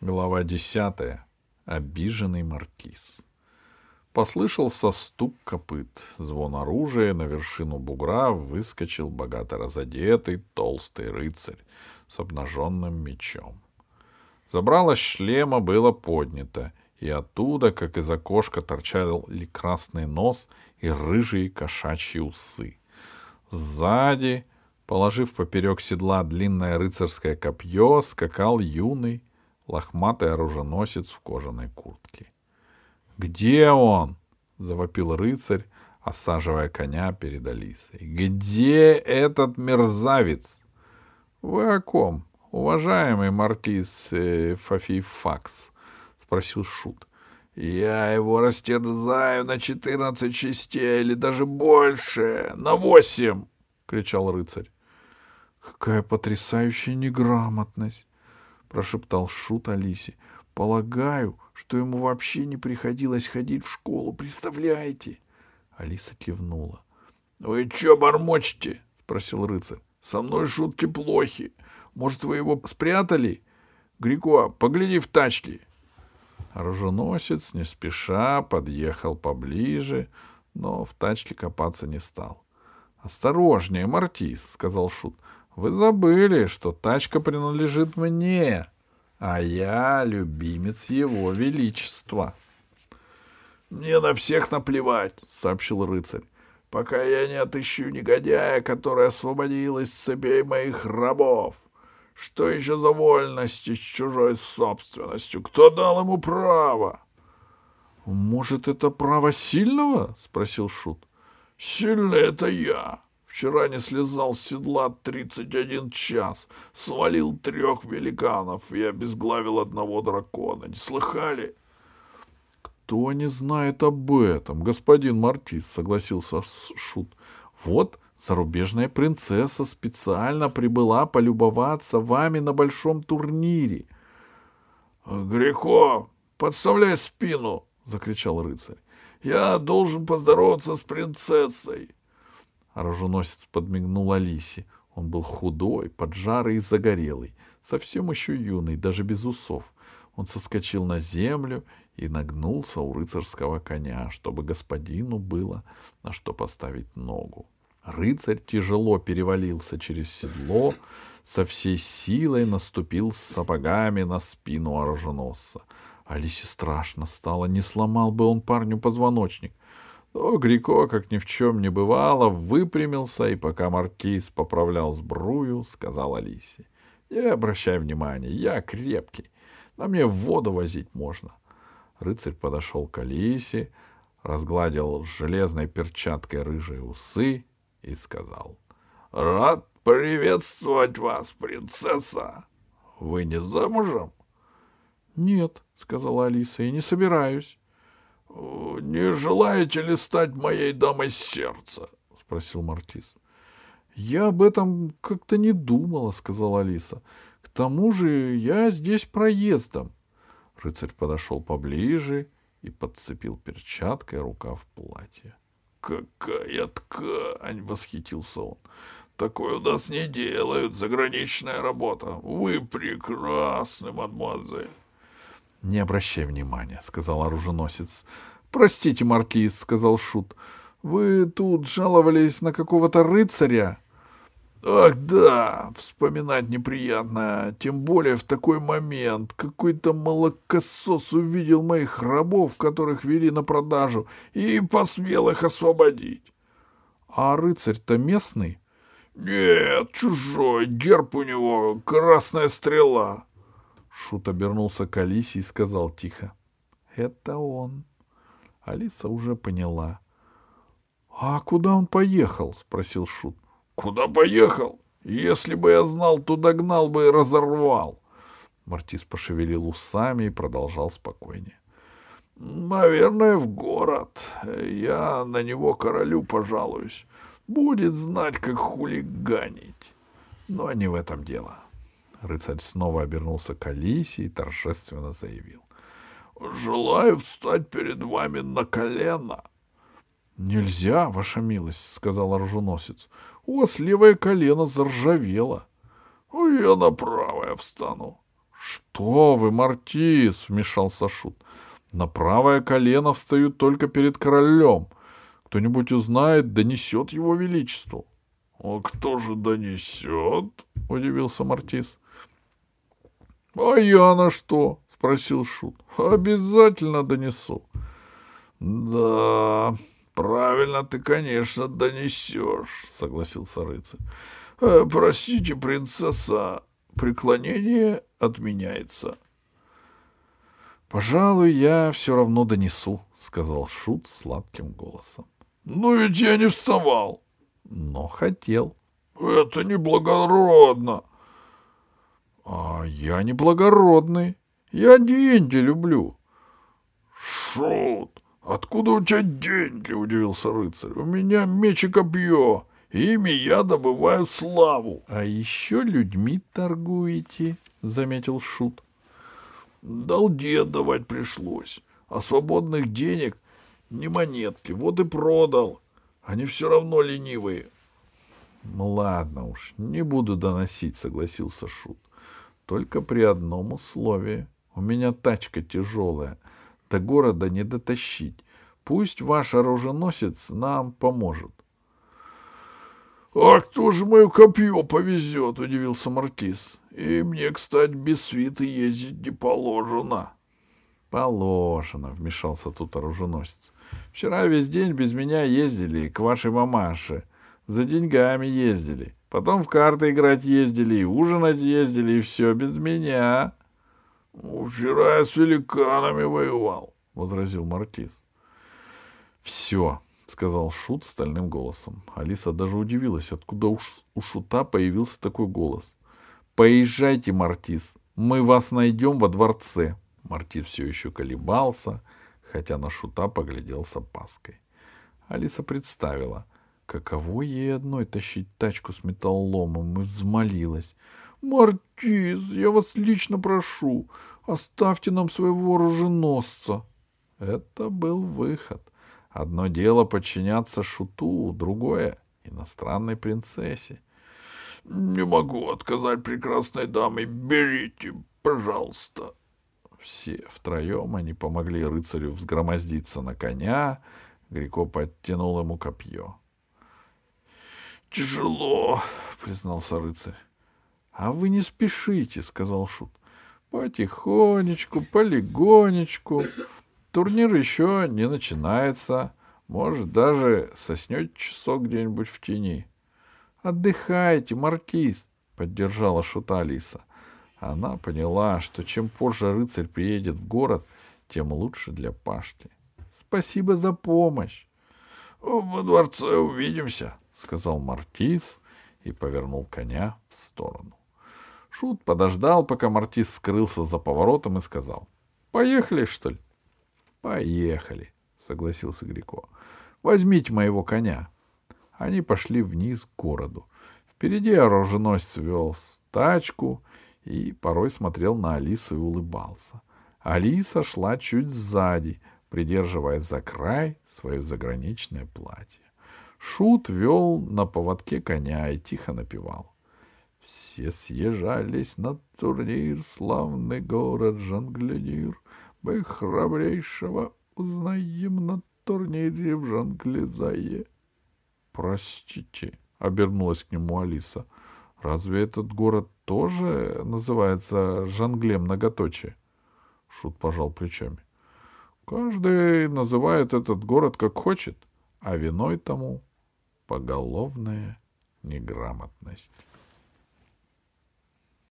Глава десятая. Обиженный маркиз. Послышался стук копыт, звон оружия, на вершину бугра выскочил богато разодетый толстый рыцарь с обнаженным мечом. Забрало шлема было поднято, и оттуда, как из окошка, торчали красный нос и рыжие кошачьи усы. Сзади, положив поперек седла длинное рыцарское копье, скакал юный, лохматый оруженосец в кожаной куртке. «Где он?» — завопил рыцарь, осаживая коня перед Алисой. «Где этот мерзавец?» «Вы о ком, уважаемый маркиз э, Фафифакс?» — спросил Шут. «Я его растерзаю на четырнадцать частей или даже больше, на восемь!» — кричал рыцарь. «Какая потрясающая неграмотность!» — прошептал Шут Алисе. — Полагаю, что ему вообще не приходилось ходить в школу. Представляете? Алиса кивнула. — Вы что бормочете? — спросил рыцарь. — Со мной шутки плохи. Может, вы его спрятали? Грико, погляди в тачки. Оруженосец не спеша подъехал поближе, но в тачке копаться не стал. — Осторожнее, Мартис, — сказал Шут. Вы забыли, что тачка принадлежит мне, а я любимец его величества. — Мне на всех наплевать, — сообщил рыцарь, — пока я не отыщу негодяя, который освободил из цепей моих рабов. Что еще за вольности с чужой собственностью? Кто дал ему право? — Может, это право сильного? — спросил Шут. — Сильный — это я. Вчера не слезал с седла тридцать один час, свалил трех великанов и обезглавил одного дракона. Не слыхали? — Кто не знает об этом, господин Маркиз, — согласился Шут. — Вот зарубежная принцесса специально прибыла полюбоваться вами на большом турнире. — Грехо, подставляй спину! — закричал рыцарь. — Я должен поздороваться с принцессой. — Оруженосец подмигнул Алисе. Он был худой, поджарый и загорелый, совсем еще юный, даже без усов. Он соскочил на землю и нагнулся у рыцарского коня, чтобы господину было на что поставить ногу. Рыцарь тяжело перевалился через седло, со всей силой наступил с сапогами на спину оруженосца. Алисе страшно стало, не сломал бы он парню позвоночник. Но Грико, как ни в чем не бывало, выпрямился и, пока маркиз поправлял сбрую, сказал Алисе. — Не обращай внимания, я крепкий. На мне воду возить можно. Рыцарь подошел к Алисе, разгладил железной перчаткой рыжие усы и сказал. — Рад приветствовать вас, принцесса. Вы не замужем? — Нет, — сказала Алиса, — и не собираюсь. — Не желаете ли стать моей дамой сердца? — спросил Мартис. — Я об этом как-то не думала, — сказала Алиса. — К тому же я здесь проездом. Рыцарь подошел поближе и подцепил перчаткой рукав платья. — Какая ткань! — восхитился он. — Такое у нас не делают, заграничная работа. Вы прекрасны, мадемуазель. — Не обращай внимания, — сказал оруженосец. — Простите, маркиз, — сказал Шут. — Вы тут жаловались на какого-то рыцаря? — Ах, да, вспоминать неприятно, тем более в такой момент. Какой-то молокосос увидел моих рабов, которых вели на продажу, и посмел их освободить. — А рыцарь-то местный? — Нет, чужой, герб у него — красная стрела. — Шут обернулся к Алисе и сказал тихо. — Это он. Алиса уже поняла. — А куда он поехал? — спросил Шут. — Куда поехал? Если бы я знал, то догнал бы и разорвал. Мартис пошевелил усами и продолжал спокойнее. — Наверное, в город. Я на него королю пожалуюсь. Будет знать, как хулиганить. Но не в этом дело. — Рыцарь снова обернулся к Алисе и торжественно заявил. — Желаю встать перед вами на колено. — Нельзя, ваша милость, — сказал оруженосец. — У вас левое колено заржавело. — Я на правое встану. Что вы, Мартис, вмешался Шут. На правое колено встают только перед королем. Кто-нибудь узнает, донесет его величеству. — А кто же донесет? — удивился Мартис. — А я на что? — спросил Шут. — Обязательно донесу. — Да, правильно ты, конечно, донесешь, — согласился рыцарь. Э, — Простите, принцесса, преклонение отменяется. — Пожалуй, я все равно донесу, — сказал Шут сладким голосом. — Но ведь я не вставал. — Но хотел. — Это неблагородно. — А я не благородный. Я деньги люблю. — Шут, откуда у тебя деньги? — удивился рыцарь. — У меня меч и копье. Ими я добываю славу. — А еще людьми торгуете, — заметил Шут. — Долги отдавать пришлось, а свободных денег не монетки, вот и продал. Они все равно ленивые. — Ладно уж, не буду доносить, — согласился Шут. — Только при одном условии. У меня тачка тяжелая, до города не дотащить. Пусть ваш оруженосец нам поможет. — А кто же мое копье повезет? — удивился Маркиз. — И мне, кстати, без свиты ездить не положено. — Положено, — вмешался тут оруженосец. — Вчера весь день без меня ездили к вашей мамаше. За деньгами ездили. Потом в карты играть ездили, и ужинать ездили, и все без меня. — Вчера я с великанами воевал, — возразил Маркиз. — Все, — сказал Шут стальным голосом. Алиса даже удивилась, откуда у Шута появился такой голос. «Поезжайте, Мартис, мы вас найдем во дворце». Мартис все еще колебался, хотя на Шута поглядел с опаской. Алиса представила, каково ей одной тащить тачку с металлоломом, и взмолилась. «Мартис, я вас лично прошу, оставьте нам своего оруженосца». Это был выход — Одно дело подчиняться шуту, другое — иностранной принцессе. — Не могу отказать прекрасной даме. Берите, пожалуйста. Все втроем они помогли рыцарю взгромоздиться на коня. Грико подтянул ему копье. — Тяжело, — признался рыцарь. — А вы не спешите, — сказал Шут. — Потихонечку, полегонечку. Турнир еще не начинается. Может, даже соснете часок где-нибудь в тени. — Отдыхайте, маркиз, — поддержала шута Алиса. Она поняла, что чем позже рыцарь приедет в город, тем лучше для Пашки. — Спасибо за помощь. — Во дворце увидимся, — сказал Мартис и повернул коня в сторону. Шут подождал, пока Мартис скрылся за поворотом и сказал. — Поехали, что ли? Поехали, согласился Грико. Возьмите моего коня. Они пошли вниз к городу. Впереди оруженосец вел тачку и порой смотрел на Алису и улыбался. Алиса шла чуть сзади, придерживая за край свое заграничное платье. Шут вел на поводке коня и тихо напевал. Все съезжались на турнир, славный город Жанглядир. Мы храбрейшего узнаем на турнире в Жанглизае. — Простите, — обернулась к нему Алиса. — Разве этот город тоже называется Жангле многоточие? Шут пожал плечами. — Каждый называет этот город как хочет, а виной тому поголовная неграмотность.